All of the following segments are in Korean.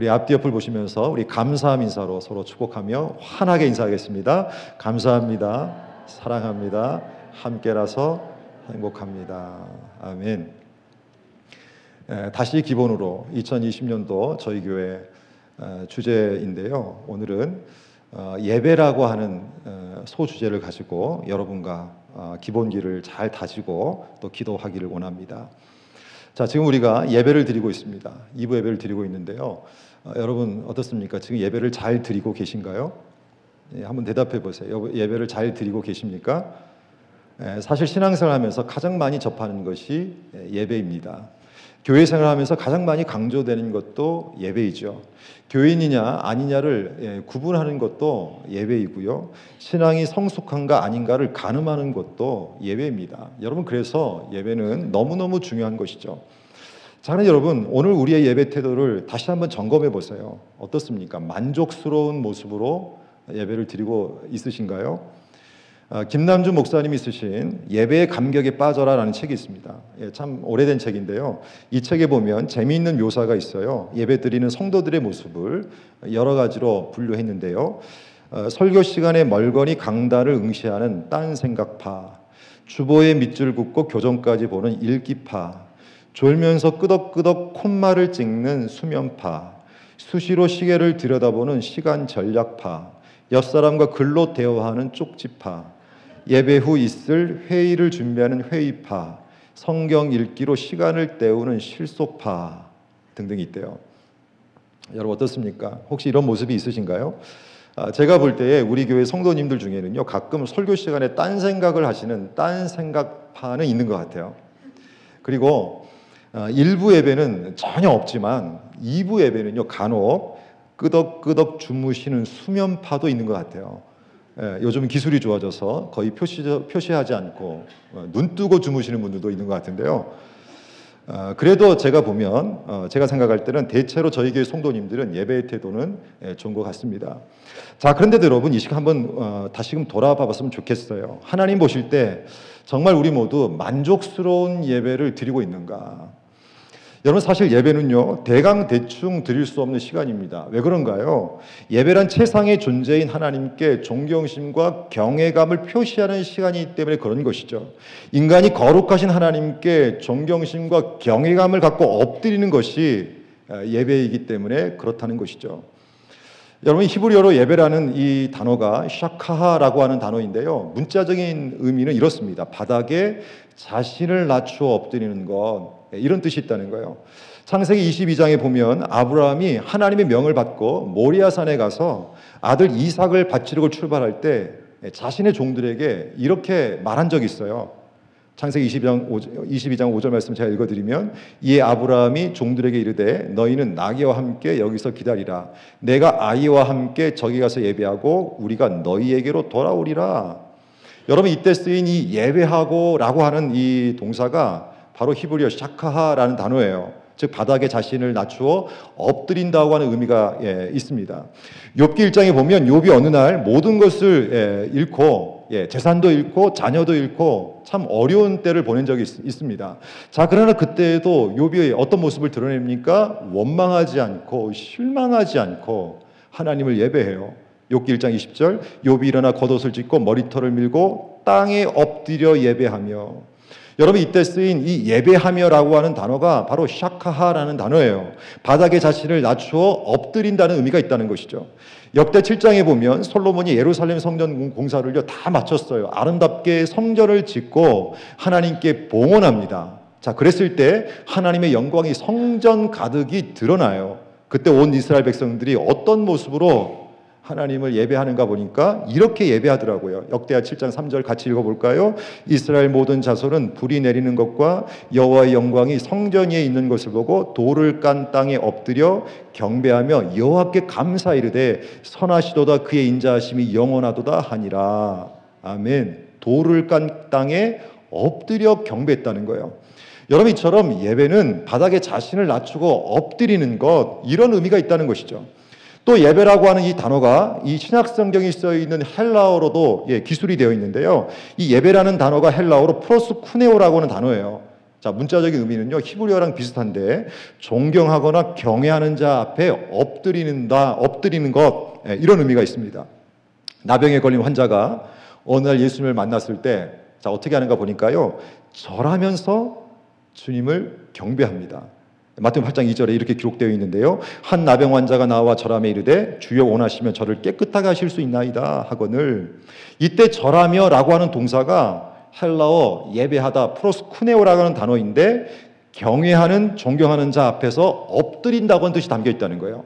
우리 앞뒤 옆을 보시면서 우리 감사함 인사로 서로 축복하며 환하게 인사하겠습니다. 감사합니다. 사랑합니다. 함께라서 행복합니다. 아멘. 에, 다시 기본으로 2020년도 저희 교회 어, 주제인데요. 오늘은 어, 예배라고 하는 어, 소주제를 가지고 여러분과 어, 기본기를 잘 다지고 또 기도하기를 원합니다. 자, 지금 우리가 예배를 드리고 있습니다. 2부 예배를 드리고 있는데요. 어, 여러분 어떻습니까? 지금 예배를 잘 드리고 계신가요? 예, 한번 대답해 보세요. 예배를 잘 드리고 계십니까? 예, 사실 신앙생활 하면서 가장 많이 접하는 것이 예, 예배입니다. 교회 생활하면서 가장 많이 강조되는 것도 예배이죠. 교인이냐 아니냐를 예, 구분하는 것도 예배이고요. 신앙이 성숙한가 아닌가를 가늠하는 것도 예배입니다. 여러분 그래서 예배는 너무너무 중요한 것이죠. 자, 여러분 오늘 우리의 예배 태도를 다시 한번 점검해 보세요. 어떻습니까? 만족스러운 모습으로 예배를 드리고 있으신가요? 어, 김남주 목사님이 쓰신 예배의 감격에 빠져라라는 책이 있습니다. 예, 참 오래된 책인데요. 이 책에 보면 재미있는 묘사가 있어요. 예배 드리는 성도들의 모습을 여러 가지로 분류했는데요. 어, 설교 시간에 멀거니 강단을 응시하는 딴 생각파, 주보에 밑줄 긋고 교정까지 보는 읽기파, 졸면서 끄덕끄덕 콧말을 찍는 수면파, 수시로 시계를 들여다보는 시간 전략파, 옆사람과 글로 대화하는 쪽지파, 예배 후 있을 회의를 준비하는 회의파, 성경 읽기로 시간을 때우는 실소파 등등이 있대요. 여러분 어떻습니까? 혹시 이런 모습이 있으신가요? 아, 제가 볼 때에 우리 교회 성도님들 중에는요 가끔 설교 시간에 딴 생각을 하시는 딴 생각파는 있는 것 같아요. 그리고 아, 일부 예배는 전혀 없지만 2부 예배는요 간혹 끄덕끄덕 주무시는 수면파도 있는 것 같아요. 예, 요즘 기술이 좋아져서 거의 표시, 표시하지 않고 어, 눈 뜨고 주무시는 분들도 있는 것 같은데요. 어, 그래도 제가 보면 어, 제가 생각할 때는 대체로 저희 교회 성도님들은 예배의 태도는 예, 좋은 것 같습니다. 자 그런데도 여러분 이 시간 한번 어, 다시금 돌아봐봤으면 좋겠어요. 하나님 보실 때 정말 우리 모두 만족스러운 예배를 드리고 있는가? 여러분 사실 예배는요 대강 대충 드릴 수 없는 시간입니다. 왜 그런가요? 예배란 최상의 존재인 하나님께 존경심과 경외감을 표시하는 시간이기 때문에 그런 것이죠. 인간이 거룩하신 하나님께 존경심과 경외감을 갖고 엎드리는 것이 아, 예배이기 때문에 그렇다는 것이죠. 여러분 히브리어로 예배라는 이 단어가 샤카하라고 하는 단어인데요. 문자적인 의미는 이렇습니다. 바닥에 자신을 낮추어 엎드리는 것 예, 이런 뜻이 있다는 거예요. 창세기 22장에 보면 아브라함이 하나님의 명을 받고 모리아산에 가서 아들 이삭을 바치려고 출발할 때 예, 자신의 종들에게 이렇게 말한 적이 있어요. 창세기 22장 5절, 22장 5절 말씀 제가 읽어드리면 이에 아브라함이 종들에게 이르되 너희는 나귀와 함께 여기서 기다리라 내가 아이와 함께 저기 가서 예배하고 우리가 너희에게로 돌아오리라 여러분 이때 쓰인 이 예배하고라고 하는 이 동사가 바로 히브리어 샤카하라는 단어예요. 즉 바닥에 자신을 낮추어 엎드린다고 하는 의미가 예, 있습니다. 욥기 1장에 보면 욥이 어느 날 모든 것을 예, 잃고 예, 재산도 잃고 자녀도 잃고 참 어려운 때를 보낸 적이 있, 습니다 자, 그러나 그때에도 욥이 어떤 모습을 드러냅니까? 원망하지 않고 실망하지 않고 하나님을 예배해요. 욥기 1장 20절 욥이 일어나 겉옷을 찢고 머리털을 밀고 땅에 엎드려 예배하며 여러분 이때 쓰인 이 예배하며라고 하는 단어가 바로 샤카하라는 단어예요. 바닥에 자신을 낮추어 엎드린다는 의미가 있다는 것이죠. 역대 7장에 보면 솔로몬이 예루살렘 성전 공사를요 다 마쳤어요. 아름답게 성전을 짓고 하나님께 봉헌합니다. 자, 그랬을 때 하나님의 영광이 성전 가득이 드러나요. 그때 온 이스라엘 백성들이 어떤 모습으로 하나님을 예배하는가 보니까 이렇게 예배하더라고요. 역대하 7장 3절 같이 읽어볼까요? 이스라엘 모든 자손은 불이 내리는 것과 여호와의 영광이 성전 위에 있는 것을 보고 돌을 깐 땅에 엎드려 경배하며 여호와께 감사 이르되 선하시도다 그의 인자하심이 영원하도다 하니라. 아멘. 돌을 깐 땅에 엎드려 경배했다는 거예요. 여러분 이처럼 예배는 바닥에 자신을 낮추고 엎드리는 것 이런 의미가 있다는 것이죠. 또 예배라고 하는 이 단어가 이 신약 성경에 써 있는 헬라어로도 예, 기술이 되어 있는데요. 이 예배라는 단어가 헬라어로 프로스쿠네오라고 하는 단어예요. 자, 문자적인 의미는요, 히브리어랑 비슷한데, 존경하거나 경외하는 자 앞에 엎드리는다, 엎드리는 것, 예, 이런 의미가 있습니다. 나병에 걸린 환자가 어느 날 예수님을 만났을 때, 자, 어떻게 하는가 보니까요, 절하면서 주님을 경배합니다. 마태복음 8장 2절에 이렇게 기록되어 있는데요. 한 나병 환자가 나와 절함에 이르되 주여 원하시면 저를 깨끗하게 하실 수 있나이다 하거늘 이때 절하며라고 하는 동사가 헬라어 예배하다 프로스쿠네오라고 하는 단어인데 경외하는 존경하는 자 앞에서 엎드린다고 하는 뜻이 담겨 있다는 거예요.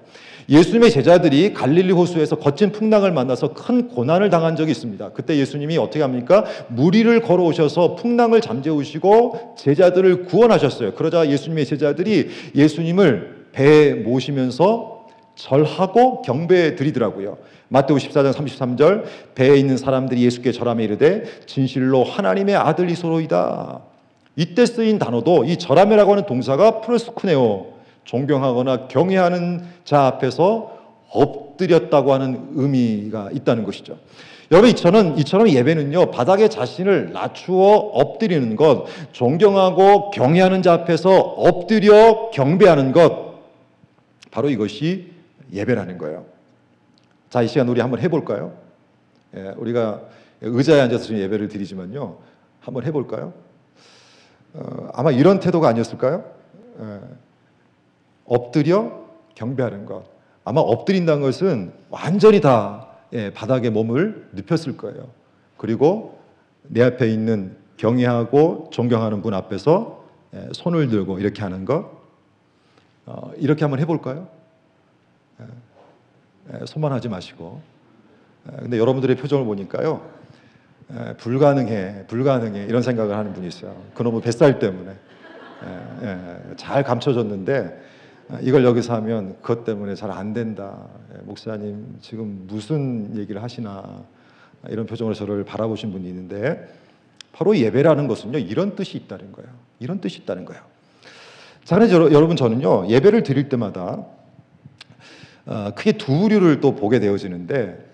예수님의 제자들이 갈릴리 호수에서 거친 풍랑을 만나서 큰 고난을 당한 적이 있습니다. 그때 예수님이 어떻게 합니까? 무리를 걸어오셔서 풍랑을 잠재우시고 제자들을 구원하셨어요. 그러자 예수님의 제자들이 예수님을 배에 모시면서 절하고 경배해 드리더라고요. 마태오 14장 33절 배에 있는 사람들이 예수께 절하며 이르되 진실로 하나님의 아들이소로이다. 이때 쓰인 단어도 이 절하며라고 하는 동사가 프로스쿠네오 존경하거나 경외하는 자 앞에서 엎드렸다고 하는 의미가 있다는 것이죠. 여러분 이처럼 이처럼 예배는요 바닥에 자신을 낮추어 엎드리는 것, 존경하고 경외하는 자 앞에서 엎드려 경배하는 것, 바로 이것이 예배라는 거예요. 자, 이 시간 우리 한번 해볼까요? 예, 우리가 의자에 앉아서 지금 예배를 드리지만요, 한번 해볼까요? 어, 아마 이런 태도가 아니었을까요? 예, 엎드려 경배하는 것. 아마 엎드린다는 것은 완전히 다 예, 바닥에 몸을 눕혔을 거예요. 그리고 내 앞에 있는 경외하고 존경하는 분 앞에서 예, 손을 들고 이렇게 하는 것. 어, 이렇게 한번 해볼까요? 예, 예, 손만 하지 마시고. 예, 근데 여러분들의 표정을 보니까요. 예, 불가능해, 불가능해 이런 생각을 하는 분이 있어요. 그놈의 뱃살 때문에 예, 예, 잘 감춰졌는데 이걸 여기서 하면 그것 때문에 잘 안 된다. 예, 목사님 지금 무슨 얘기를 하시나 이런 표정으로 저를 바라보신 분이 있는데 바로 예배라는 것은요 이런 뜻이 있다는 거예요. 이런 뜻이 있다는 거예요. 자, 그래서 여러분 저는요 예배를 드릴 때마다 어, 크게 두 부류를 또 보게 되어지는데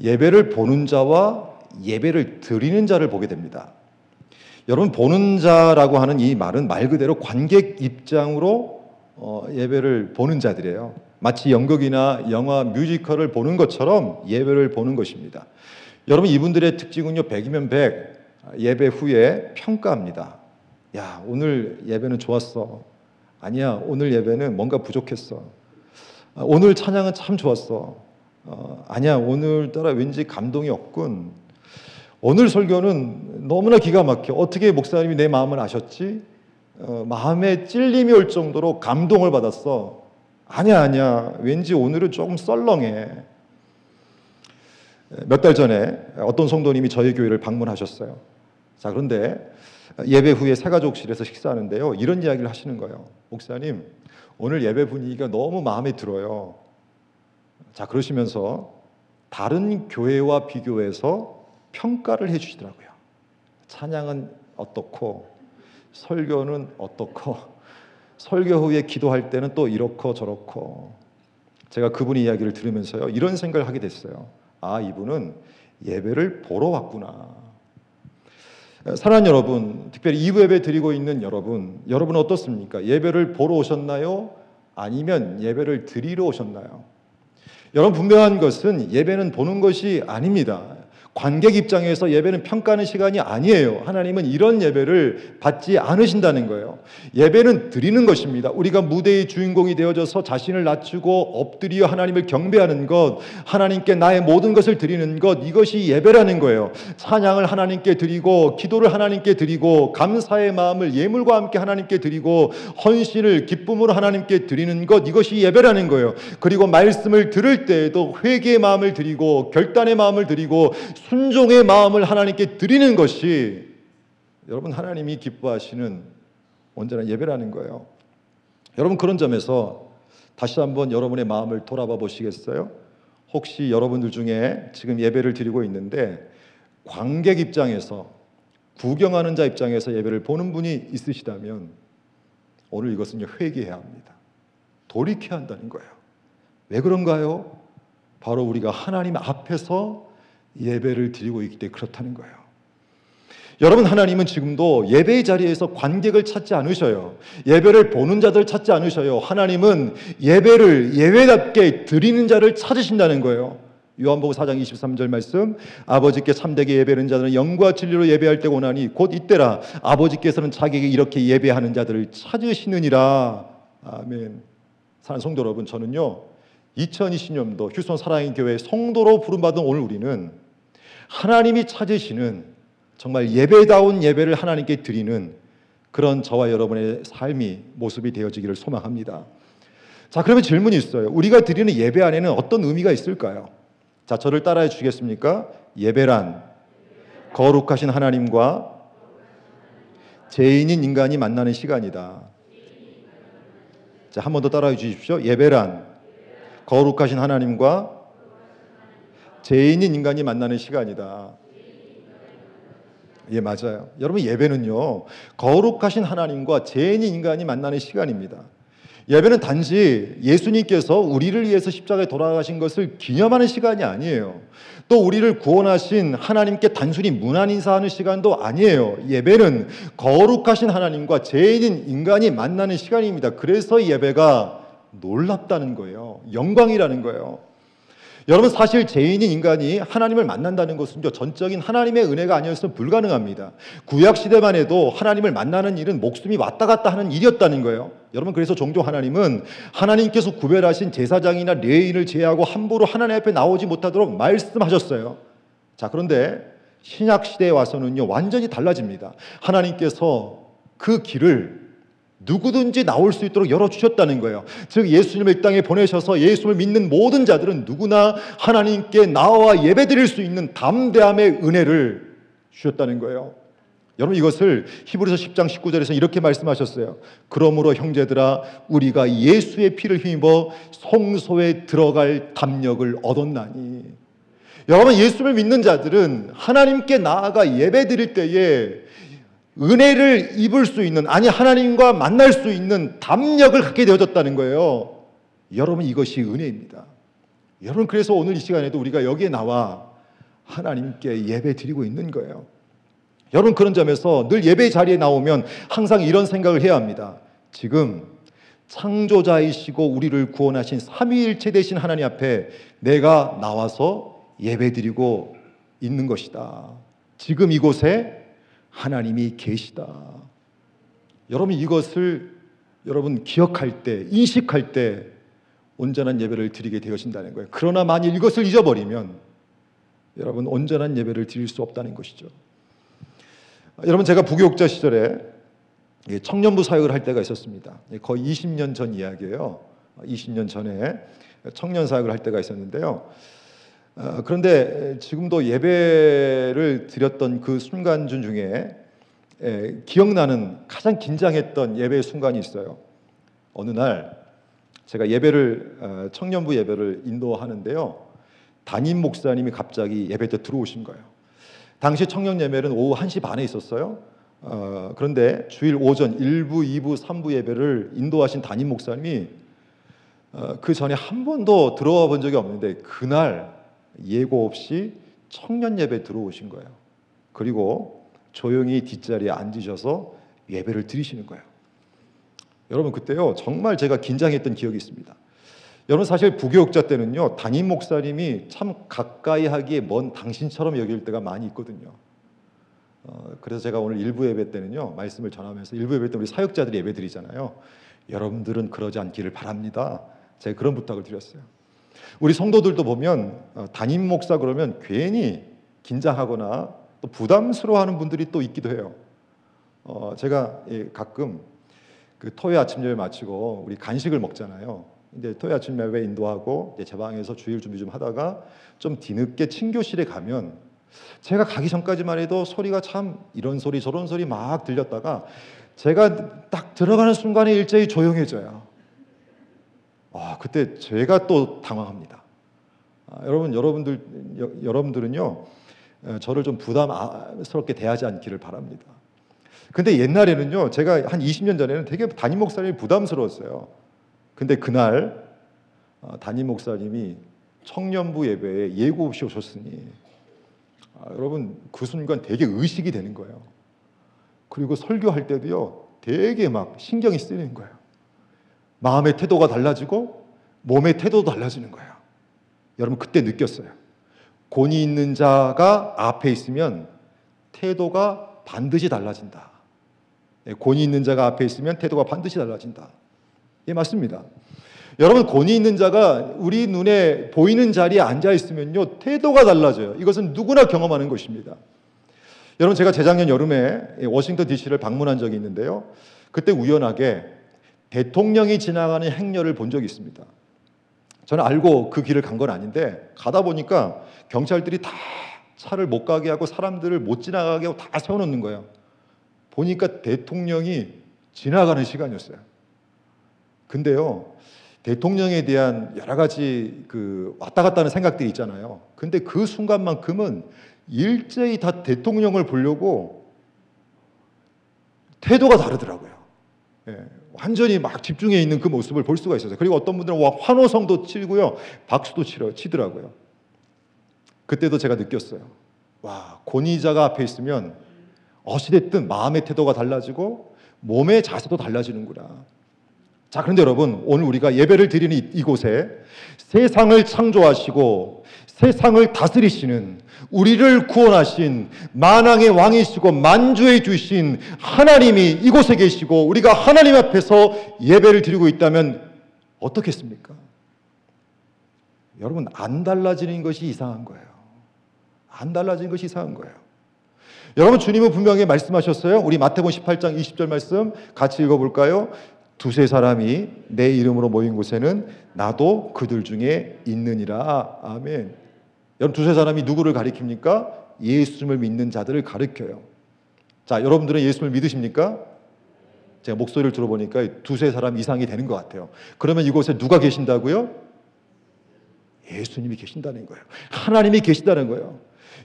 예배를 보는 자와 예배를 드리는 자를 보게 됩니다. 여러분 보는 자라고 하는 이 말은 말 그대로 관객 입장으로 어, 예배를 보는 자들이에요. 마치 연극이나 영화, 뮤지컬을 보는 것처럼 예배를 보는 것입니다. 여러분 이분들의 특징은요. 100이면 100 예배 후에 평가합니다. 야, 오늘 예배는 좋았어. 아니야, 오늘 예배는 뭔가 부족했어. 아, 오늘 찬양은 참 좋았어. 어, 아니야, 오늘따라 왠지 감동이 없군. 오늘 설교는 너무나 기가 막혀. 어떻게 목사님이 내 마음을 아셨지? 어, 마음에 찔림이 올 정도로 감동을 받았어. 아니야, 아니야. 왠지 오늘은 조금 썰렁해. 몇 달 전에 어떤 성도님이 저희 교회를 방문하셨어요. 자, 그런데 예배 후에 새가족실에서 식사하는데요. 이런 이야기를 하시는 거예요. 목사님, 오늘 예배 분위기가 너무 마음에 들어요. 자, 그러시면서 다른 교회와 비교해서 평가를 해 주시더라고요. 찬양은 어떻고, 설교는 어떻고 설교 후에 기도할 때는 또 이렇고 저렇고 제가 그분의 이야기를 들으면서요 이런 생각을 하게 됐어요. 아 이분은 예배를 보러 왔구나. 사랑하는 여러분, 특별히 2부 예배 드리고 있는 여러분, 여러분 어떻습니까? 예배를 보러 오셨나요? 아니면 예배를 드리러 오셨나요? 여러분 분명한 것은 예배는 보는 것이 아닙니다. 관객 입장에서 예배는 평가하는 시간이 아니에요. 하나님은 이런 예배를 받지 않으신다는 거예요. 예배는 드리는 것입니다. 우리가 무대의 주인공이 되어져서 자신을 낮추고 엎드려 하나님을 경배하는 것, 하나님께 나의 모든 것을 드리는 것, 이것이 예배라는 거예요. 찬양을 하나님께 드리고, 기도를 하나님께 드리고, 감사의 마음을 예물과 함께 하나님께 드리고, 헌신을 기쁨으로 하나님께 드리는 것, 이것이 예배라는 거예요. 그리고 말씀을 들을 때에도 회개의 마음을 드리고, 결단의 마음을 드리고, 순종의 마음을 하나님께 드리는 것이 여러분 하나님이 기뻐하시는 온전한 예배라는 거예요. 여러분 그런 점에서 다시 한번 여러분의 마음을 돌아봐 보시겠어요? 혹시 여러분들 중에 지금 예배를 드리고 있는데 관객 입장에서 구경하는 자 입장에서 예배를 보는 분이 있으시다면 오늘 이것은 회개해야 합니다. 돌이켜야 한다는 거예요. 왜 그런가요? 바로 우리가 하나님 앞에서 예배를 드리고 있기 때문에 그렇다는 거예요. 여러분 하나님은 지금도 예배의 자리에서 관객을 찾지 않으셔요. 예배를 보는 자들 찾지 않으셔요. 하나님은 예배를 예배답게 드리는 자를 찾으신다는 거예요. 요한복음 4장 23절 말씀 아버지께 참되게 예배하는 자들은 영과 진리로 예배할 때가 오나니 곧 이때라 아버지께서는 자기에게 이렇게 예배하는 자들을 찾으시느니라 아멘 사랑하는 성도 여러분 저는요 2020년도 휴손 사랑의 교회 성도로 부름받은 오늘 우리는 하나님이 찾으시는 정말 예배다운 예배를 하나님께 드리는 그런 저와 여러분의 삶이 모습이 되어지기를 소망합니다. 자, 그러면 질문이 있어요. 우리가 드리는 예배 안에는 어떤 의미가 있을까요? 자, 저를 따라해 주시겠습니까? 예배란 거룩하신 하나님과 죄인인 인간이 만나는 시간이다. 자, 한 번 더 따라해 주십시오. 예배란 거룩하신 하나님과 죄인인 인간이 만나는 시간이다. 예, 맞아요. 여러분 예배는요. 거룩하신 하나님과 죄인인 인간이 만나는 시간입니다. 예배는 단지 예수님께서 우리를 위해서 십자가에 돌아가신 것을 기념하는 시간이 아니에요. 또 우리를 구원하신 하나님께 단순히 문안 인사하는 시간도 아니에요. 예배는 거룩하신 하나님과 죄인인 인간이 만나는 시간입니다. 그래서 예배가 놀랍다는 거예요. 영광이라는 거예요. 여러분 사실 죄인인 인간이 하나님을 만난다는 것은 전적인 하나님의 은혜가 아니었으면 불가능합니다. 구약 시대만 해도 하나님을 만나는 일은 목숨이 왔다 갔다 하는 일이었다는 거예요. 여러분 그래서 종종 하나님은 하나님께서 구별하신 제사장이나 레인을 제외하고 함부로 하나님 앞에 나오지 못하도록 말씀하셨어요. 자 그런데 신약 시대에 와서는요 완전히 달라집니다. 하나님께서 그 길을 누구든지 나올 수 있도록 열어주셨다는 거예요. 즉, 예수님을 이 땅에 보내셔서 예수를 믿는 모든 자들은 누구나 하나님께 나와 예배 드릴 수 있는 담대함의 은혜를 주셨다는 거예요. 여러분 이것을 히브리서 10장 19절에서 이렇게 말씀하셨어요. 그러므로 형제들아 우리가 예수의 피를 힘입어 성소에 들어갈 담력을 얻었나니 여러분 예수를 믿는 자들은 하나님께 나아가 예배 드릴 때에 은혜를 입을 수 있는, 아니, 하나님과 만날 수 있는 담력을 갖게 되어졌다는 거예요. 여러분, 이것이 은혜입니다. 여러분, 그래서 오늘 이 시간에도 우리가 여기에 나와 하나님께 예배 드리고 있는 거예요. 여러분, 그런 점에서 늘 예배 자리에 나오면 항상 이런 생각을 해야 합니다. 지금 창조자이시고 우리를 구원하신 삼위일체 되신 하나님 앞에 내가 나와서 예배 드리고 있는 것이다. 지금 이곳에 하나님이 계시다. 여러분 이것을 여러분 기억할 때, 인식할 때 온전한 예배를 드리게 되어진다는 거예요. 그러나 만일 이것을 잊어버리면 여러분 온전한 예배를 드릴 수 없다는 것이죠. 여러분 제가 부교육자 시절에 청년부 사역을 할 때가 있었습니다. 거의 20년 전 이야기예요. 20년 전에 청년 사역을 할 때가 있었는데요. 어, 그런데 지금도 예배를 드렸던 그 순간 중에 기억나는 가장 긴장했던 예배 순간이 있어요. 어느 날 제가 예배를 어, 청년부 예배를 인도하는데요. 담임 목사님이 갑자기 예배 때 들어오신 거예요. 당시 청년 예배는 오후 1시 반에 있었어요. 어, 그런데 주일 오전 1부, 2부, 3부 예배를 인도하신 담임 목사님이 어, 그 전에 한 번도 들어와 본 적이 없는데 그날 예고 없이 청년 예배 들어오신 거예요. 그리고 조용히 뒷자리에 앉으셔서 예배를 드리시는 거예요. 여러분 그때요 정말 제가 긴장했던 기억이 있습니다. 여러분 사실 부교육자 때는요 담임 목사님이 참 가까이 하기에 먼 당신처럼 여길 때가 많이 있거든요. 어, 그래서 제가 오늘 일부 예배 때는요 말씀을 전하면서 일부 예배 때 우리 사역자들이 예배 드리잖아요. 여러분들은 그러지 않기를 바랍니다. 제가 그런 부탁을 드렸어요. 우리 성도들도 보면 어, 담임 목사 그러면 괜히 긴장하거나 또 부담스러워하는 분들이 또 있기도 해요. 어, 제가 가끔 그 토요 아침 예배 마치고 우리 간식을 먹잖아요. 근데 토요 아침 예배 인도하고 제 방에서 주일 준비 좀 하다가 좀 뒤늦게 친교실에 가면 제가 가기 전까지만 해도 소리가 참 이런 소리 저런 소리 막 들렸다가 제가 딱 들어가는 순간에 일제히 조용해져요. 아, 그때 제가 또 당황합니다. 아, 여러분, 여러분들, 여, 여러분들은요, 저를 좀 부담스럽게 대하지 않기를 바랍니다. 근데 옛날에는요, 제가 한 20년 전에는 되게 담임 목사님이 부담스러웠어요. 근데 그날 어, 담임 목사님이 청년부 예배에 예고 없이 오셨으니 아, 여러분 그 순간 되게 의식이 되는 거예요. 그리고 설교할 때도요, 되게 막 신경이 쓰이는 거예요. 마음의 태도가 달라지고 몸의 태도도 달라지는 거예요. 여러분 그때 느꼈어요. 권위 있는 자가 앞에 있으면 태도가 반드시 달라진다. 예, 권위 있는 자가 앞에 있으면 태도가 반드시 달라진다. 예, 맞습니다. 여러분 권위 있는 자가 우리 눈에 보이는 자리에 앉아 있으면요 태도가 달라져요. 이것은 누구나 경험하는 것입니다. 여러분 제가 재작년 여름에 워싱턴 D.C.를 방문한 적이 있는데요. 그때 우연하게 대통령이 지나가는 행렬을 본 적이 있습니다. 저는 알고 그 길을 간 건 아닌데 가다 보니까 경찰들이 다 차를 못 가게 하고 사람들을 못 지나가게 하고 다 세워놓는 거예요. 보니까 대통령이 지나가는 시간이었어요. 근데요, 대통령에 대한 여러 가지 그 왔다 갔다 하는 생각들이 있잖아요. 근데 그 순간만큼은 일제히 다 대통령을 보려고 태도가 다르더라고요. 예, 완전히 막 집중해 있는 그 모습을 볼 수가 있었어요. 그리고 어떤 분들은 와, 환호성도 치고요, 박수도 치러, 치더라고요. 그때도 제가 느꼈어요. 와, 권위자가 앞에 있으면 어찌됐든 마음의 태도가 달라지고 몸의 자세도 달라지는구나. 자, 그런데 여러분, 오늘 우리가 예배를 드리는 이곳에 세상을 창조하시고 세상을 다스리시는 우리를 구원하신 만왕의 왕이시고 만주해 주신 하나님이 이곳에 계시고 우리가 하나님 앞에서 예배를 드리고 있다면 어떻겠습니까? 여러분, 안 달라지는 것이 이상한 거예요. 안 달라지는 것이 이상한 거예요. 여러분 주님은 분명히 말씀하셨어요. 우리 마태복음 18장 20절 말씀 같이 읽어볼까요? 두세 사람이 내 이름으로 모인 곳에는 나도 그들 중에 있느니라. 아멘. 여러분 두세 사람이 누구를 가리킵니까? 예수님을 믿는 자들을 가리켜요. 자, 여러분들은 예수님을 믿으십니까? 제가 목소리를 들어보니까 두세 사람 이상이 되는 것 같아요. 그러면 이곳에 누가 계신다고요? 예수님이 계신다는 거예요. 하나님이 계신다는 거예요.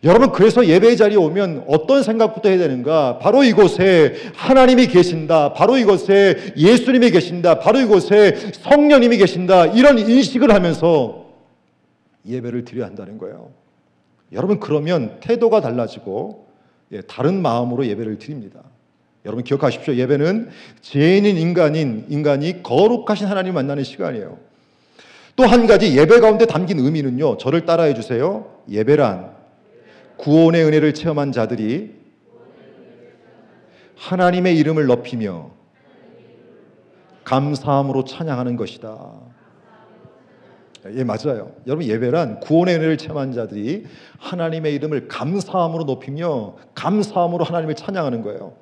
여러분 그래서 예배 자리에 오면 어떤 생각부터 해야 되는가? 바로 이곳에 하나님이 계신다. 바로 이곳에 예수님이 계신다. 바로 이곳에 성령님이 계신다. 이런 인식을 하면서 예배를 드려야 한다는 거예요. 여러분 그러면 태도가 달라지고 예, 다른 마음으로 예배를 드립니다. 여러분 기억하십시오. 예배는 죄인인 인간인 인간이 거룩하신 하나님 만나는 시간이에요. 또 한 가지 예배 가운데 담긴 의미는요. 저를 따라해 주세요. 예배란 구원의 은혜를 체험한 자들이 하나님의 이름을 높이며 감사함으로 찬양하는 것이다. 예, 맞아요. 여러분, 예배란 구원의 은혜를 체험한 자들이 하나님의 이름을 감사함으로 높이며 감사함으로 하나님을 찬양하는 거예요.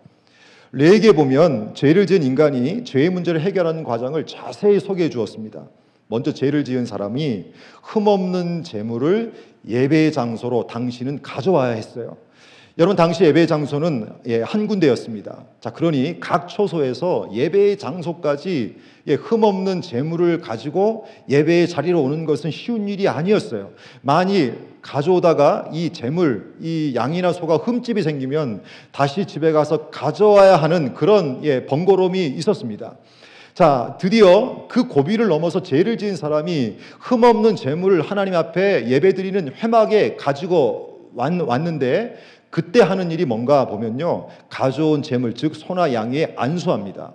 레게 보면 죄를 지은 인간이 죄의 문제를 해결하는 과정을 자세히 소개해 주었습니다. 먼저 죄를 지은 사람이 흠없는 재물을 예배 장소로 당신은 가져와야 했어요. 여러분 당시 예배 장소는 예, 한 군데였습니다. 자 그러니 각 초소에서 예배 장소까지 예, 흠없는 재물을 가지고 예배의 자리로 오는 것은 쉬운 일이 아니었어요. 만일 가져오다가 이 재물, 이 양이나 소가 흠집이 생기면 다시 집에 가서 가져와야 하는 그런 예, 번거로움이 있었습니다. 자, 드디어 그 고비를 넘어서 죄를 지은 사람이 흠없는 재물을 하나님 앞에 예배드리는 회막에 가지고 왔는데 그때 하는 일이 뭔가 보면요. 가져온 재물, 즉 소나 양에 안수합니다.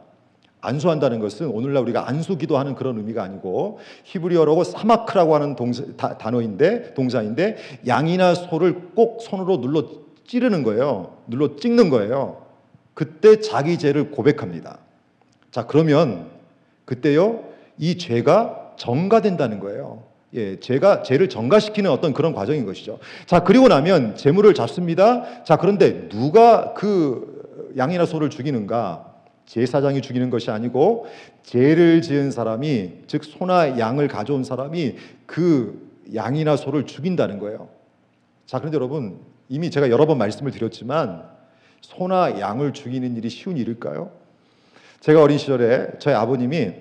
안수한다는 것은 오늘날 우리가 안수기도 하는 그런 의미가 아니고 히브리어로 사마크라고 하는 동사, 단어인데 동사인데 양이나 소를 꼭 손으로 눌러 찌르는 거예요. 눌러 찍는 거예요. 그때 자기 죄를 고백합니다. 자, 그러면 그때요, 이 죄가 정가된다는 거예요. 예, 죄가 죄를 정가시키는 어떤 그런 과정인 것이죠. 자, 그리고 나면 재물을 잡습니다. 자, 그런데 누가 그 양이나 소를 죽이는가? 제사장이 죽이는 것이 아니고 죄를 지은 사람이 즉 소나 양을 가져온 사람이 그 양이나 소를 죽인다는 거예요. 자, 그런데 여러분 이미 제가 여러 번 말씀을 드렸지만 소나 양을 죽이는 일이 쉬운 일일까요? 제가 어린 시절에 저희 아버님이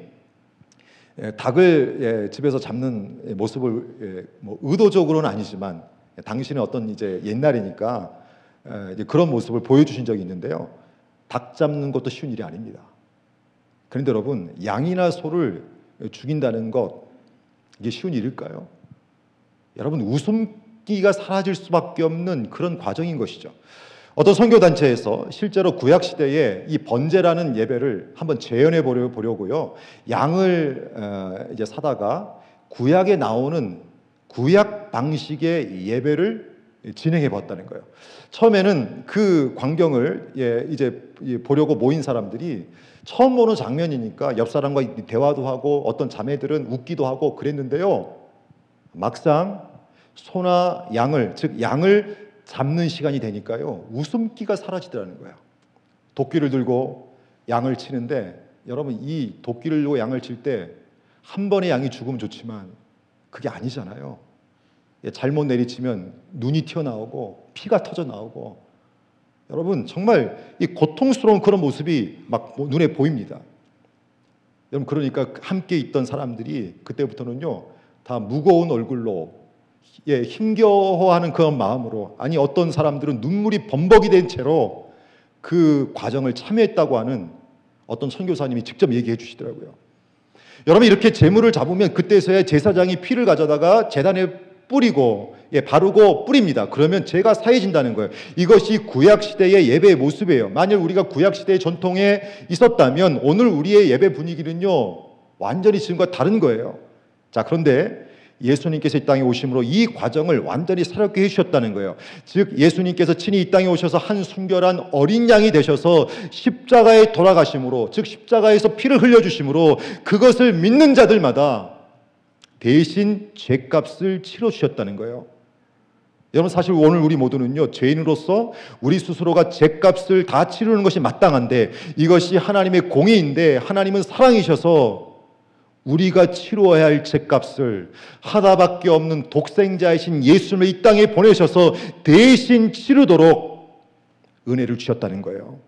예, 닭을 예, 집에서 잡는 모습을 예, 뭐 의도적으로는 아니지만 당신의 어떤 이제 옛날이니까 그런 모습을 보여주신 적이 있는데요. 닭 잡는 것도 쉬운 일이 아닙니다. 그런데 여러분 양이나 소를 죽인다는 것 이게 쉬운 일일까요? 여러분 웃음 웃기가 사라질 수밖에 없는 그런 과정인 것이죠. 어떤 선교 단체에서 실제로 구약 시대에 이 번제라는 예배를 한번 재현해 보려고요. 양을 어, 이제 사다가 구약에 나오는 구약 방식의 예배를 진행해 봤다는 거예요. 처음에는 그 광경을 예, 이제 보려고 모인 사람들이 처음 보는 장면이니까 옆 사람과 대화도 하고 어떤 자매들은 웃기도 하고 그랬는데요. 막상 소나 양을 즉 양을 잡는 시간이 되니까요. 웃음기가 사라지더라는 거예요. 도끼를 들고 양을 치는데 여러분 이 도끼를 들고 양을 칠 때 한 번의 양이 죽으면 좋지만 그게 아니잖아요. 예, 잘못 내리치면 눈이 튀어나오고 피가 터져 나오고 여러분 정말 이 고통스러운 그런 모습이 막 눈에 보입니다. 여러분 그러니까 함께 있던 사람들이 그때부터는요 다 무거운 얼굴로 예, 힘겨워하는 그런 마음으로 아니 어떤 사람들은 눈물이 범벅이 된 채로 그 과정을 참여했다고 하는 어떤 선교사님이 직접 얘기해 주시더라고요. 여러분 이렇게 재물을 잡으면 그때서야 제사장이 피를 가져다가 재단에 뿌리고 예, 바르고 뿌립니다. 그러면 죄가 사해진다는 거예요. 이것이 구약 시대의 예배의 모습이에요. 만일 우리가 구약 시대의 전통에 있었다면 오늘 우리의 예배 분위기는요 완전히 지금과 다른 거예요. 자 그런데 예수님께서 이 땅에 오심으로 이 과정을 완전히 새롭게 해주셨다는 거예요. 즉 예수님께서 친히 이 땅에 오셔서 한 순결한 어린 양이 되셔서 십자가에 돌아가심으로 즉 십자가에서 피를 흘려주심으로 그것을 믿는 자들마다 대신 죄값을 치러 주셨다는 거예요. 여러분 사실 오늘 우리 모두는요 죄인으로서 우리 스스로가 죄값을 다 치르는 것이 마땅한데 이것이 하나님의 공의인데 하나님은 사랑이셔서 우리가 치루어야 할 죄값을 하나밖에 없는 독생자이신 예수님을 이 땅에 보내셔서 대신 치르도록 은혜를 주셨다는 거예요.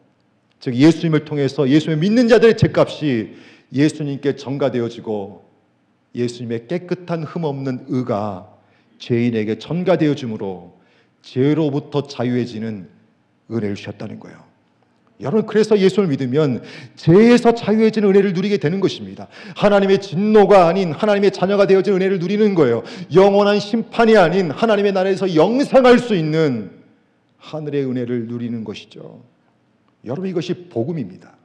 즉 예수님을 통해서 예수님을 믿는 자들의 죄값이 예수님께 전가되어지고 예수님의 깨끗한 흠 없는 의가 죄인에게 전가되어 주므로 죄로부터 자유해지는 은혜를 주셨다는 거예요. 여러분 그래서 예수를 믿으면 죄에서 자유해지는 은혜를 누리게 되는 것입니다. 하나님의 진노가 아닌 하나님의 자녀가 되어진 은혜를 누리는 거예요. 영원한 심판이 아닌 하나님의 나라에서 영생할 수 있는 하늘의 은혜를 누리는 것이죠. 여러분 이것이 복음입니다.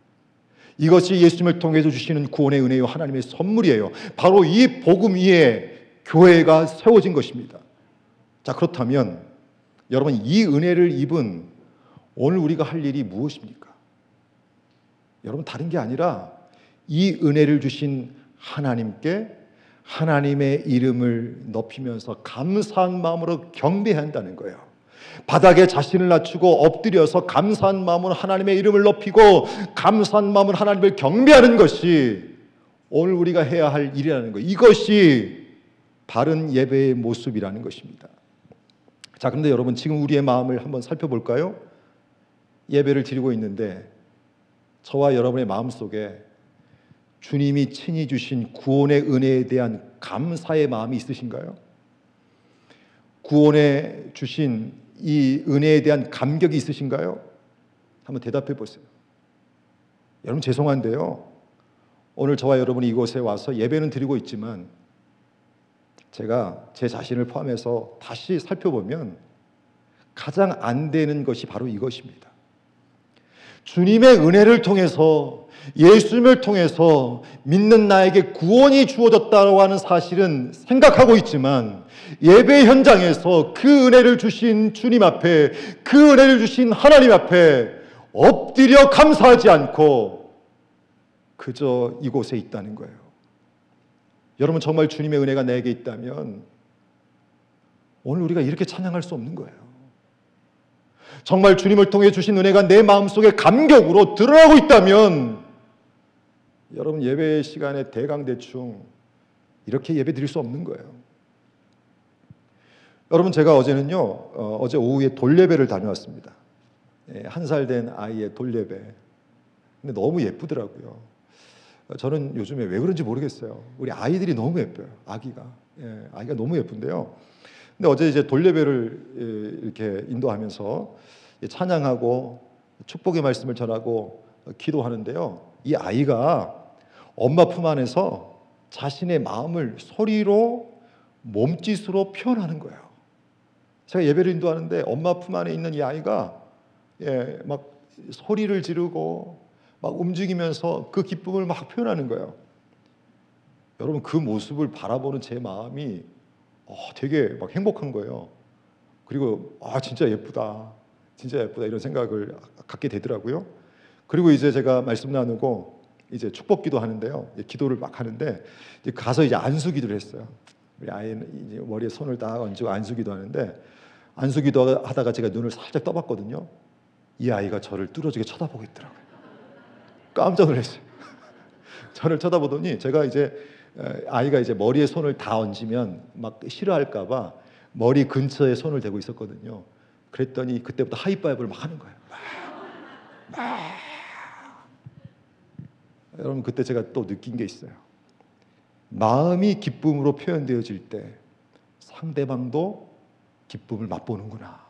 이것이 예수님을 통해서 주시는 구원의 은혜요 하나님의 선물이에요. 바로 이 복음 위에 교회가 세워진 것입니다. 자 그렇다면 여러분 이 은혜를 입은 오늘 우리가 할 일이 무엇입니까? 여러분 다른 게 아니라 이 은혜를 주신 하나님께 하나님의 이름을 높이면서 감사한 마음으로 경배한다는 거예요. 바닥에 자신을 낮추고 엎드려서 감사한 마음으로 하나님의 이름을 높이고 감사한 마음으로 하나님을 경배하는 것이 오늘 우리가 해야 할 일이라는 거예요. 이것이 바른 예배의 모습이라는 것입니다. 자, 그런데 여러분 지금 우리의 마음을 한번 살펴볼까요? 예배를 드리고 있는데 저와 여러분의 마음 속에 주님이 친히 주신 구원의 은혜에 대한 감사의 마음이 있으신가요? 구원에 주신 이 은혜에 대한 감격이 있으신가요? 한번 대답해 보세요. 여러분 죄송한데요. 오늘 저와 여러분이 이곳에 와서 예배는 드리고 있지만 제가 제 자신을 포함해서 다시 살펴보면 가장 안 되는 것이 바로 이것입니다. 주님의 은혜를 통해서 예수님을 통해서 믿는 나에게 구원이 주어졌다고 하는 사실은 생각하고 있지만 예배 현장에서 그 은혜를 주신 주님 앞에 그 은혜를 주신 하나님 앞에 엎드려 감사하지 않고 그저 이곳에 있다는 거예요. 여러분 정말 주님의 은혜가 내게 있다면 오늘 우리가 이렇게 찬양할 수 없는 거예요. 정말 주님을 통해 주신 은혜가 내 마음속에 감격으로 드러나고 있다면 여러분 예배 시간에 대강 대충 이렇게 예배 드릴 수 없는 거예요. 여러분 제가 어제는요 어, 제 오후에 돌예배를 다녀왔습니다. 예, 한살 된 아이의 돌예배. 근데 너무 예쁘더라고요. 저는 요즘에 왜 그런지 모르겠어요. 우리 아이들이 너무 예뻐요. 아기가 예, 아기가 너무 예쁜데요. 근데 어제 이제 돌예배를 예, 이렇게 인도하면서 찬양하고 축복의 말씀을 전하고 기도하는데요. 이 아이가 엄마 품 안에서 자신의 마음을 소리로 몸짓으로 표현하는 거예요. 제가 예배를 인도하는데 엄마 품 안에 있는 이 아이가 예, 막 소리를 지르고 막 움직이면서 그 기쁨을 막 표현하는 거예요. 여러분 그 모습을 바라보는 제 마음이 어, 되게 막 행복한 거예요. 그리고 아 진짜 예쁘다, 진짜 예쁘다 이런 생각을 갖게 되더라고요. 그리고 이제 제가 말씀 나누고 이제 축복기도 하는데요. 기도를 막 하는데 이제 가서 이제 안수기도를 했어요. 우리 아이는 이제 머리에 손을 딱 얹고 안수기도 하는데 안수기도 하다가 제가 눈을 살짝 떠봤거든요. 이 아이가 저를 뚫어지게 쳐다보고 있더라고요. 깜짝 놀랐어요. 저를 쳐다보더니 제가 이제 아이가 이제 머리에 손을 다 얹으면 막 싫어할까봐 머리 근처에 손을 대고 있었거든요. 그랬더니 그때부터 하이파이브를 막 하는 거예요. 여러분 그때 제가 또 느낀 게 있어요. 마음이 기쁨으로 표현되어질 때 상대방도 기쁨을 맛보는구나.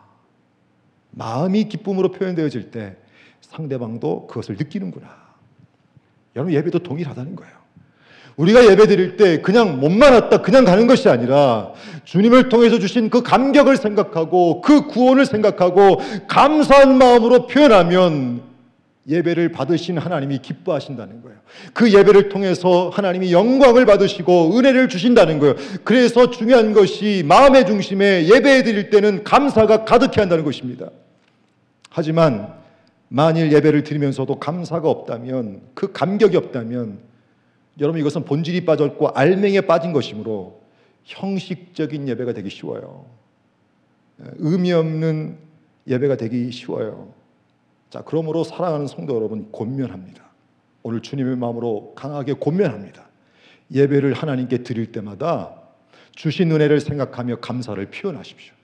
마음이 기쁨으로 표현되어질 때 상대방도 그것을 느끼는구나. 여러분 예배도 동일하다는 거예요. 우리가 예배 드릴 때 그냥 몸만 왔다 그냥 가는 것이 아니라 주님을 통해서 주신 그 감격을 생각하고 그 구원을 생각하고 감사한 마음으로 표현하면 예배를 받으신 하나님이 기뻐하신다는 거예요. 그 예배를 통해서 하나님이 영광을 받으시고 은혜를 주신다는 거예요. 그래서 중요한 것이 마음의 중심에 예배 드릴 때는 감사가 가득해 한다는 것입니다. 하지만 만일 예배를 드리면서도 감사가 없다면 그 감격이 없다면 여러분 이것은 본질이 빠졌고 알맹이에 빠진 것이므로 형식적인 예배가 되기 쉬워요. 의미 없는 예배가 되기 쉬워요. 자, 그러므로 사랑하는 성도 여러분 권면합니다. 오늘 주님의 마음으로 강하게 권면합니다. 예배를 하나님께 드릴 때마다 주신 은혜를 생각하며 감사를 표현하십시오.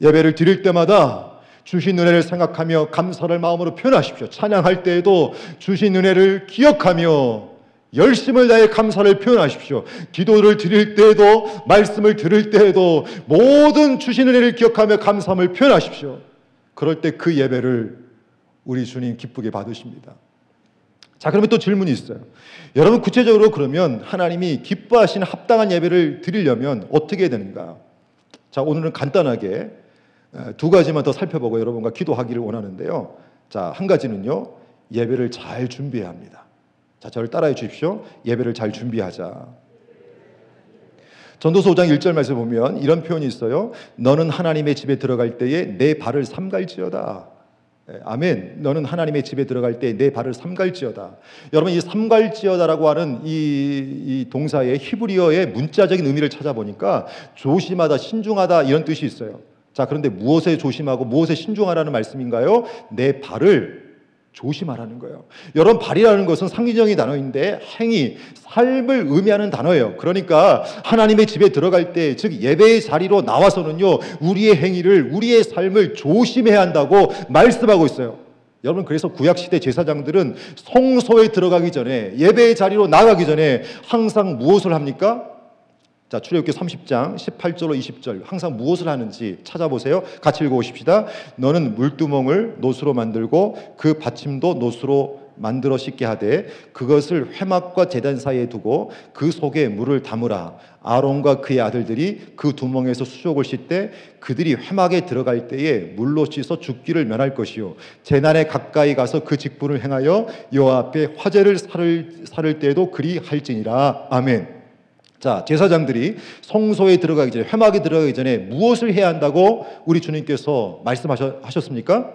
예배를 드릴 때마다 주신 은혜를 생각하며 감사를 마음으로 표현하십시오. 찬양할 때에도 주신 은혜를 기억하며 열심을 다해 감사를 표현하십시오. 기도를 드릴 때에도 말씀을 들을 때에도 모든 주신 은혜를 기억하며 감사함을 표현하십시오. 그럴 때 그 예배를 우리 주님 기쁘게 받으십니다. 자, 그러면 또 질문이 있어요. 여러분 구체적으로 그러면 하나님이 기뻐하시는 합당한 예배를 드리려면 어떻게 해야 되는가? 자, 오늘은 간단하게 두 가지만 더 살펴보고 여러분과 기도하기를 원하는데요. 자, 한 가지는요. 예배를 잘 준비해야 합니다. 자, 저를 따라해 주십시오. 예배를 잘 준비하자. 전도서 5장 1절 말씀 보면 이런 표현이 있어요. 너는 하나님의 집에 들어갈 때에 내 발을 삼갈지어다. 예, 아멘. 너는 하나님의 집에 들어갈 때 내 발을 삼갈지어다. 여러분 이 삼갈지어다라고 하는 이, 이 동사의 히브리어의 문자적인 의미를 찾아보니까 조심하다, 신중하다 이런 뜻이 있어요. 자, 그런데 무엇에 조심하고 무엇에 신중하라는 말씀인가요? 내 발을 조심하라는 거예요. 여러분 발이라는 것은 상징적인 단어인데 행위, 삶을 의미하는 단어예요. 그러니까 하나님의 집에 들어갈 때, 즉 예배의 자리로 나와서는요, 우리의 행위를, 우리의 삶을 조심해야 한다고 말씀하고 있어요. 여러분 그래서 구약 시대 제사장들은 성소에 들어가기 전에 예배의 자리로 나가기 전에 항상 무엇을 합니까? 자, 출애굽기 30장 18절로 20절 항상 무엇을 하는지 찾아보세요. 같이 읽어 보십시다. 너는 물두멍을 노수로 만들고 그 받침도 노수로 만들어 씻게 하되 그것을 회막과 제단 사이에 두고 그 속에 물을 담으라. 아론과 그의 아들들이 그 두멍에서 수족을 씻되 그들이 회막에 들어갈 때에 물로 씻어 죽기를 면할 것이요 재난에 가까이 가서 그 직분을 행하여 여호와 앞에 화제를 살을 살을 때에도 그리 할지니라. 아멘. 자, 제사장들이 성소에 들어가기 전에, 회막에 들어가기 전에 무엇을 해야 한다고 우리 주님께서 말씀하셨습니까?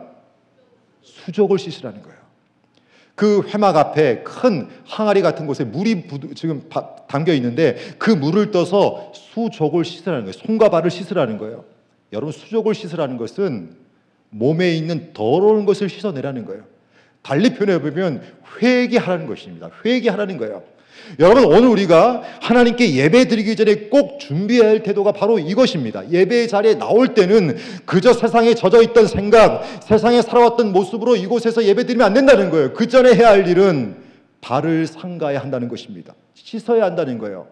수족을 씻으라는 거예요. 그 회막 앞에 큰 항아리 같은 곳에 물이 지금 담겨 있는데 그 물을 떠서 수족을 씻으라는 거예요. 손과 발을 씻으라는 거예요. 여러분, 수족을 씻으라는 것은 몸에 있는 더러운 것을 씻어내라는 거예요. 달리 표현해 보면 회개하라는 것입니다. 회개하라는 거예요. 여러분 오늘 우리가 하나님께 예배 드리기 전에 꼭 준비해야 할 태도가 바로 이것입니다. 예배 자리에 나올 때는 그저 세상에 젖어 있던 생각, 세상에 살아왔던 모습으로 이곳에서 예배 드리면 안 된다는 거예요. 그 전에 해야 할 일은 발을 삼가야 한다는 것입니다. 씻어야 한다는 거예요.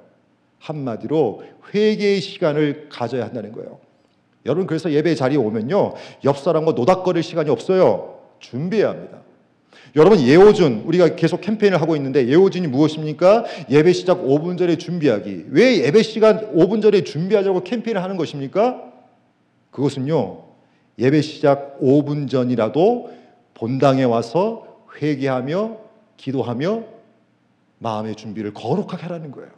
한마디로 회개의 시간을 가져야 한다는 거예요. 여러분 그래서 예배 자리에 오면요. 옆 사람과 노닥거릴 시간이 없어요. 준비해야 합니다. 여러분 예오준 우리가 계속 캠페인을 하고 있는데 예오준이 무엇입니까? 예배 시작 5분 전에 준비하기. 왜 예배 시간 5분 전에 준비하자고 캠페인을 하는 것입니까? 그것은요. 예배 시작 5분 전이라도 본당에 와서 회개하며 기도하며 마음의 준비를 거룩하게 하라는 거예요.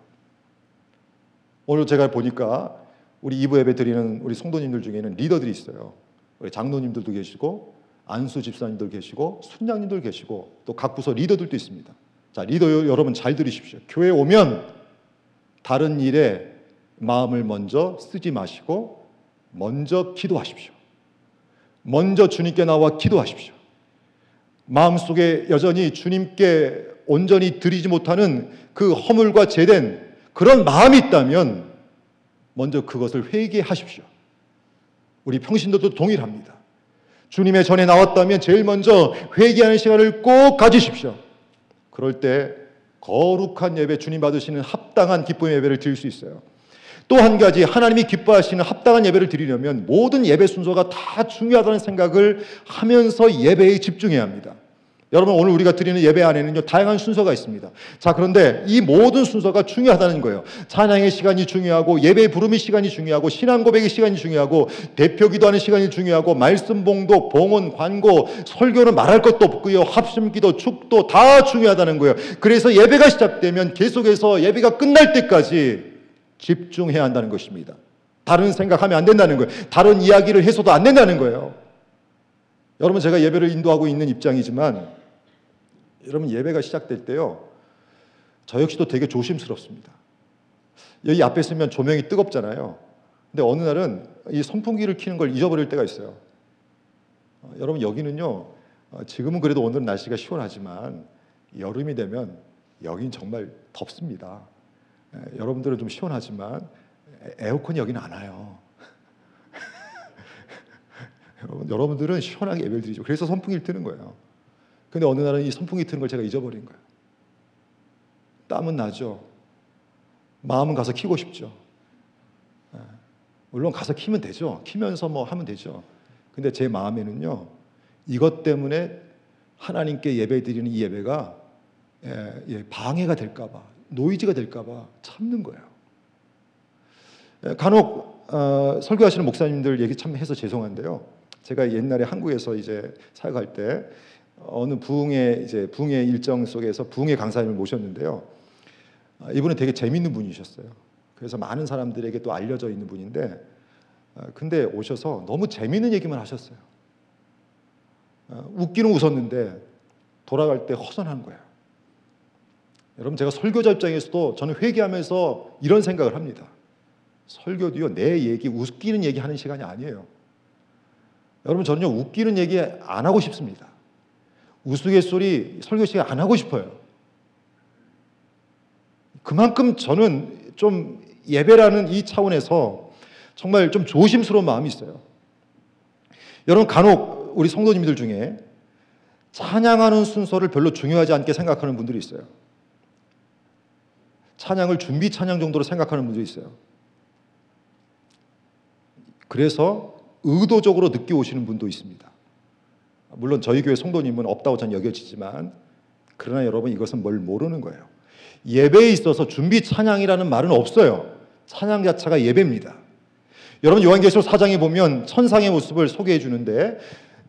오늘 제가 보니까 우리 이부 예배 드리는 우리 성도님들 중에는 리더들이 있어요. 우리 장로님들도 계시고 안수 집사님들 계시고 순장님들 계시고 또 각 부서 리더들도 있습니다. 자, 리더 여러분 잘 들으십시오. 교회 오면 다른 일에 마음을 먼저 쓰지 마시고 먼저 기도하십시오. 먼저 주님께 나와 기도하십시오. 마음속에 여전히 주님께 온전히 드리지 못하는 그 허물과 제된 그런 마음이 있다면 먼저 그것을 회개하십시오. 우리 평신도도 동일합니다. 주님의 전에 나왔다면 제일 먼저 회개하는 시간을 꼭 가지십시오. 그럴 때 거룩한 예배 주님 받으시는 합당한 기쁨의 예배를 드릴 수 있어요. 또 한 가지 하나님이 기뻐하시는 합당한 예배를 드리려면 모든 예배 순서가 다 중요하다는 생각을 하면서 예배에 집중해야 합니다. 여러분 오늘 우리가 드리는 예배 안에는요 다양한 순서가 있습니다. 자 그런데 이 모든 순서가 중요하다는 거예요. 찬양의 시간이 중요하고 예배 부름의 시간이 중요하고 신앙 고백의 시간이 중요하고 대표 기도하는 시간이 중요하고 말씀 봉독, 봉헌, 관고, 설교는 말할 것도 없고요. 합심 기도, 축도 다 중요하다는 거예요. 그래서 예배가 시작되면 계속해서 예배가 끝날 때까지 집중해야 한다는 것입니다. 다른 생각하면 안 된다는 거예요. 다른 이야기를 해서도 안 된다는 거예요. 여러분 제가 예배를 인도하고 있는 입장이지만 여러분 예배가 시작될 때요. 저 역시도 되게 조심스럽습니다. 여기 앞에 있으면 조명이 뜨겁잖아요. 근데 어느 날은 이 선풍기를 켜는 걸 잊어버릴 때가 있어요. 어, 여러분 여기는요. 어, 지금은 그래도 오늘 날씨가 시원하지만 여름이 되면 여긴 정말 덥습니다. 에, 여러분들은 좀 시원하지만 에, 에어컨이 여기는 안 와요. 여러분, 여러분들은 시원하게 예배를 드리죠. 그래서 선풍기를 트는 거예요. 근데 어느 날은 이 선풍기 트는 걸 제가 잊어버린 거예요. 땀은 나죠. 마음은 가서 키고 싶죠. 예. 물론 가서 키면 되죠. 키면서 뭐 하면 되죠. 근데 제 마음에는요, 이것 때문에 하나님께 예배 드리는 이 예배가 예, 예, 방해가 될까봐, 노이즈가 될까봐 참는 거예요. 예, 간혹 어, 설교하시는 목사님들 얘기 참 해서 죄송한데요. 제가 옛날에 한국에서 이제 사역할 때 어느 부흥의 이제 부흥의 일정 속에서 부흥의 강사님을 모셨는데요. 아, 이분은 되게 재밌는 분이셨어요. 그래서 많은 사람들에게 또 알려져 있는 분인데, 아, 근데 오셔서 너무 재밌는 얘기만 하셨어요. 아, 웃기는 웃었는데 돌아갈 때 허전한 거예요. 여러분 제가 설교자 입장에서도 저는 회개하면서 이런 생각을 합니다. 설교도요 내 얘기 웃기는 얘기 하는 시간이 아니에요. 여러분 저는요 웃기는 얘기 안 하고 싶습니다. 우스갯소리 설교 시간 안 하고 싶어요. 그만큼 저는 좀 예배라는 이 차원에서 정말 좀 조심스러운 마음이 있어요. 여러분 간혹 우리 성도님들 중에 찬양하는 순서를 별로 중요하지 않게 생각하는 분들이 있어요. 찬양을 준비 찬양 정도로 생각하는 분들이 있어요. 그래서 의도적으로 늦게 오시는 분도 있습니다. 물론 저희 교회 성도님은 없다고 저는 여겨지지만 그러나 여러분 이것은 뭘 모르는 거예요. 예배에 있어서 준비 찬양이라는 말은 없어요. 찬양 자체가 예배입니다. 여러분 요한계시록 4장에 보면 천상의 모습을 소개해 주는데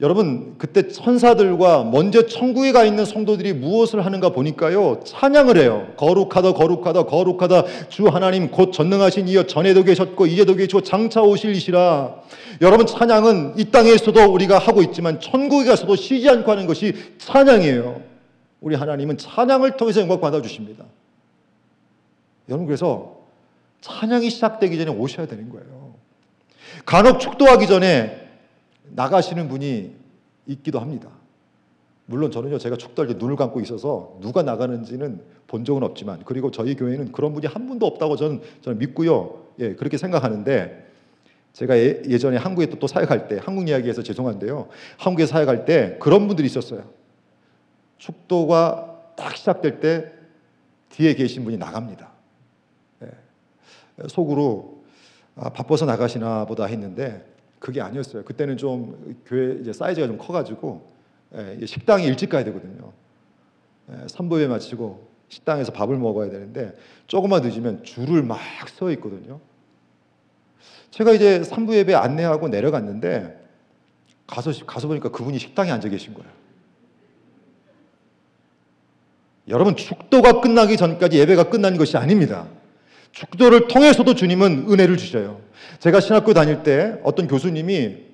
여러분 그때 천사들과 먼저 천국에 가 있는 성도들이 무엇을 하는가 보니까요 찬양을 해요. 거룩하다 거룩하다 거룩하다. 주 하나님 곧 전능하신 이여 전에도 계셨고 이제도 계시고 장차 오실 이시라. 여러분 찬양은 이 땅에서도 우리가 하고 있지만 천국에 가서도 쉬지 않고 하는 것이 찬양이에요. 우리 하나님은 찬양을 통해서 영광 받아 주십니다. 여러분 그래서 찬양이 시작되기 전에 오셔야 되는 거예요. 간혹 축도하기 전에 나가시는 분이 있기도 합니다. 물론 저는요 제가 축도할 때 눈을 감고 있어서 누가 나가는지는 본 적은 없지만 그리고 저희 교회는 그런 분이 한 분도 없다고 저는 저는 믿고요 예 그렇게 생각하는데 제가 예, 전에 한국에 또, 또 사역할 때 한국 이야기에서 죄송한데요 한국에 사역할 때 그런 분들이 있었어요 축도가 딱 시작될 때 뒤에 계신 분이 나갑니다 예. 속으로 아, 바빠서 나가시나 보다 했는데 그게 아니었어요. 그때는 좀 교회 이제 사이즈가 좀 커가지고 예, 식당에 일찍 가야 되거든요. 예, 선부에 마치고 식당에서 밥을 먹어야 되는데 조금만 늦으면 줄을 막 서 있거든요. 제가 이제 3부 예배 안내하고 내려갔는데 가서 가서 보니까 그분이 식당에 앉아 계신 거예요. 여러분 축도가 끝나기 전까지 예배가 끝난 것이 아닙니다. 축도를 통해서도 주님은 은혜를 주셔요. 제가 신학교 다닐 때 어떤 교수님이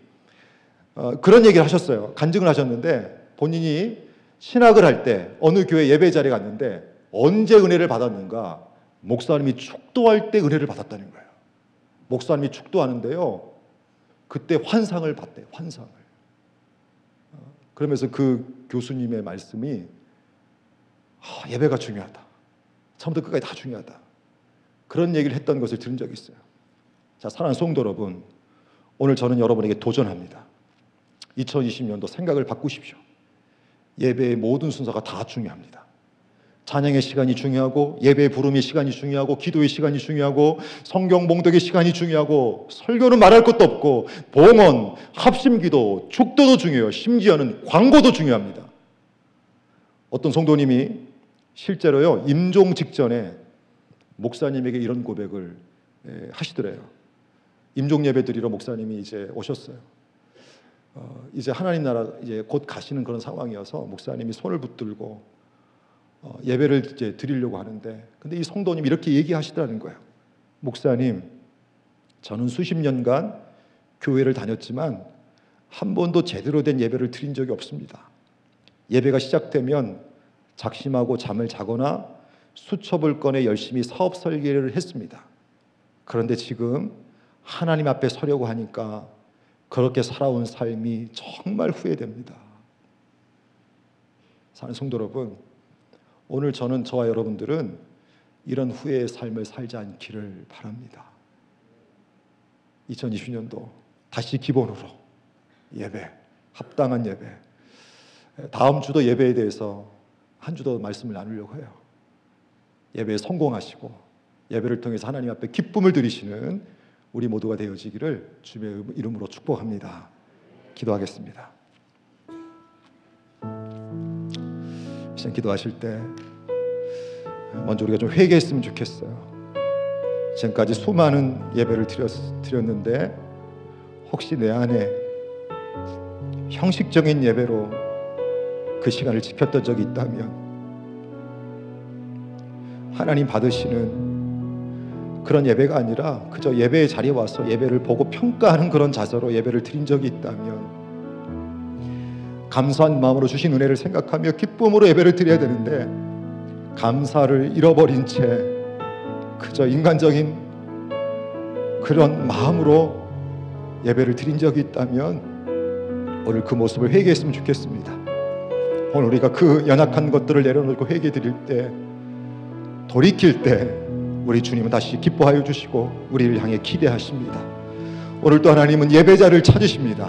어, 그런 얘기를 하셨어요. 간증을 하셨는데 본인이 신학을 할 때 어느 교회 예배 자리에 갔는데 언제 은혜를 받았는가? 목사님이 축도할 때 은혜를 받았다는 거예요. 목사님이 축도하는데요. 그때 환상을 봤대요. 환상을. 어, 그러면서 그 교수님의 말씀이 아, 예배가 중요하다. 처음부터 끝까지 다 중요하다. 그런 얘기를 했던 것을 들은 적이 있어요. 자, 사랑하는 성도 여러분, 오늘 저는 여러분에게 도전합니다. 2020년도 생각을 바꾸십시오. 예배의 모든 순서가 다 중요합니다. 찬양의 시간이 중요하고 예배의 부름의 시간이 중요하고 기도의 시간이 중요하고 성경 봉독의 시간이 중요하고 설교는 말할 것도 없고 봉헌, 합심기도, 축도도 중요해요. 심지어는 광고도 중요합니다. 어떤 성도님이 실제로요 임종 직전에 목사님에게 이런 고백을 예, 하시더래요. 임종 예배 드리러 목사님이 이제 오셨어요. 어, 이제 하나님 나라 이제 곧 가시는 그런 상황이어서 목사님이 손을 붙들고 어, 예배를 이제 드리려고 하는데 근데 이 성도님 이렇게 얘기하시더라는 거예요. 목사님, 저는 수십 년간 교회를 다녔지만 한 번도 제대로 된 예배를 드린 적이 없습니다. 예배가 시작되면 작심하고 잠을 자거나 수첩을 꺼내 열심히 사업 설계를 했습니다. 그런데 지금 하나님 앞에 서려고 하니까 그렇게 살아온 삶이 정말 후회됩니다. 사는 성도 여러분, 오늘 저는 저와 여러분들은 이런 후회의 삶을 살지 않기를 바랍니다. 2020년도 다시 기본으로 예배, 합당한 예배. 다음 주도 예배에 대해서 한 주 더 말씀을 나누려고 해요. 예배에 성공하시고 예배를 통해서 하나님 앞에 기쁨을 드리시는 우리 모두가 되어지기를 주의 이름으로 축복합니다. 기도하겠습니다. 시간 기도하실 때 먼저 우리가 좀 회개했으면 좋겠어요. 지금까지 수많은 예배를 드렸, 드렸는데 혹시 내 안에 형식적인 예배로 그 시간을 지켰던 적이 있다면 하나님 받으시는 그런 예배가 아니라 그저 예배의 자리에 와서 예배를 보고 평가하는 그런 자세로 예배를 드린 적이 있다면 감사한 마음으로 주신 은혜를 생각하며 기쁨으로 예배를 드려야 되는데 감사를 잃어버린 채 그저 인간적인 그런 마음으로 예배를 드린 적이 있다면 오늘 그 모습을 회개했으면 좋겠습니다. 오늘 우리가 그 연약한 것들을 내려놓고 회개 드릴 때 돌이킬 때 우리 주님은 다시 기뻐하여 주시고 우리를 향해 기대하십니다. 오늘 또 하나님은 예배자를 찾으십니다.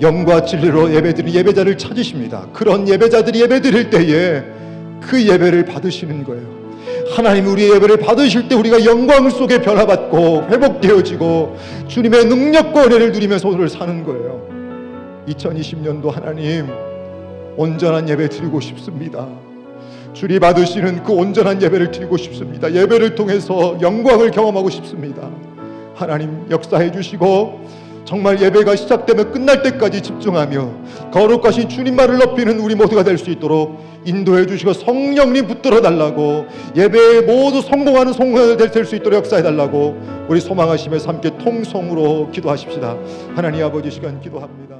영과 진리로 예배드리는 예배자를 찾으십니다. 그런 예배자들이 예배드릴 때에 그 예배를 받으시는 거예요. 하나님 우리의 예배를 받으실 때 우리가 영광 속에 변화받고 회복되어지고 주님의 능력과 은혜를 누리면서 오늘 사는 거예요. 2020년도 하나님 온전한 예배 드리고 싶습니다. 주님 받으시는 그 온전한 예배를 드리고 싶습니다. 예배를 통해서 영광을 경험하고 싶습니다. 하나님 역사해 주시고 정말 예배가 시작되면 끝날 때까지 집중하며 거룩하신 주님만을 높이는 우리 모두가 될 수 있도록 인도해 주시고 성령님 붙들어 달라고 예배에 모두 성공하는 성공을 될 수 있도록 역사해 달라고 우리 소망하시면서 함께 통성으로 기도하십시다. 하나님 아버지 시간 기도합니다.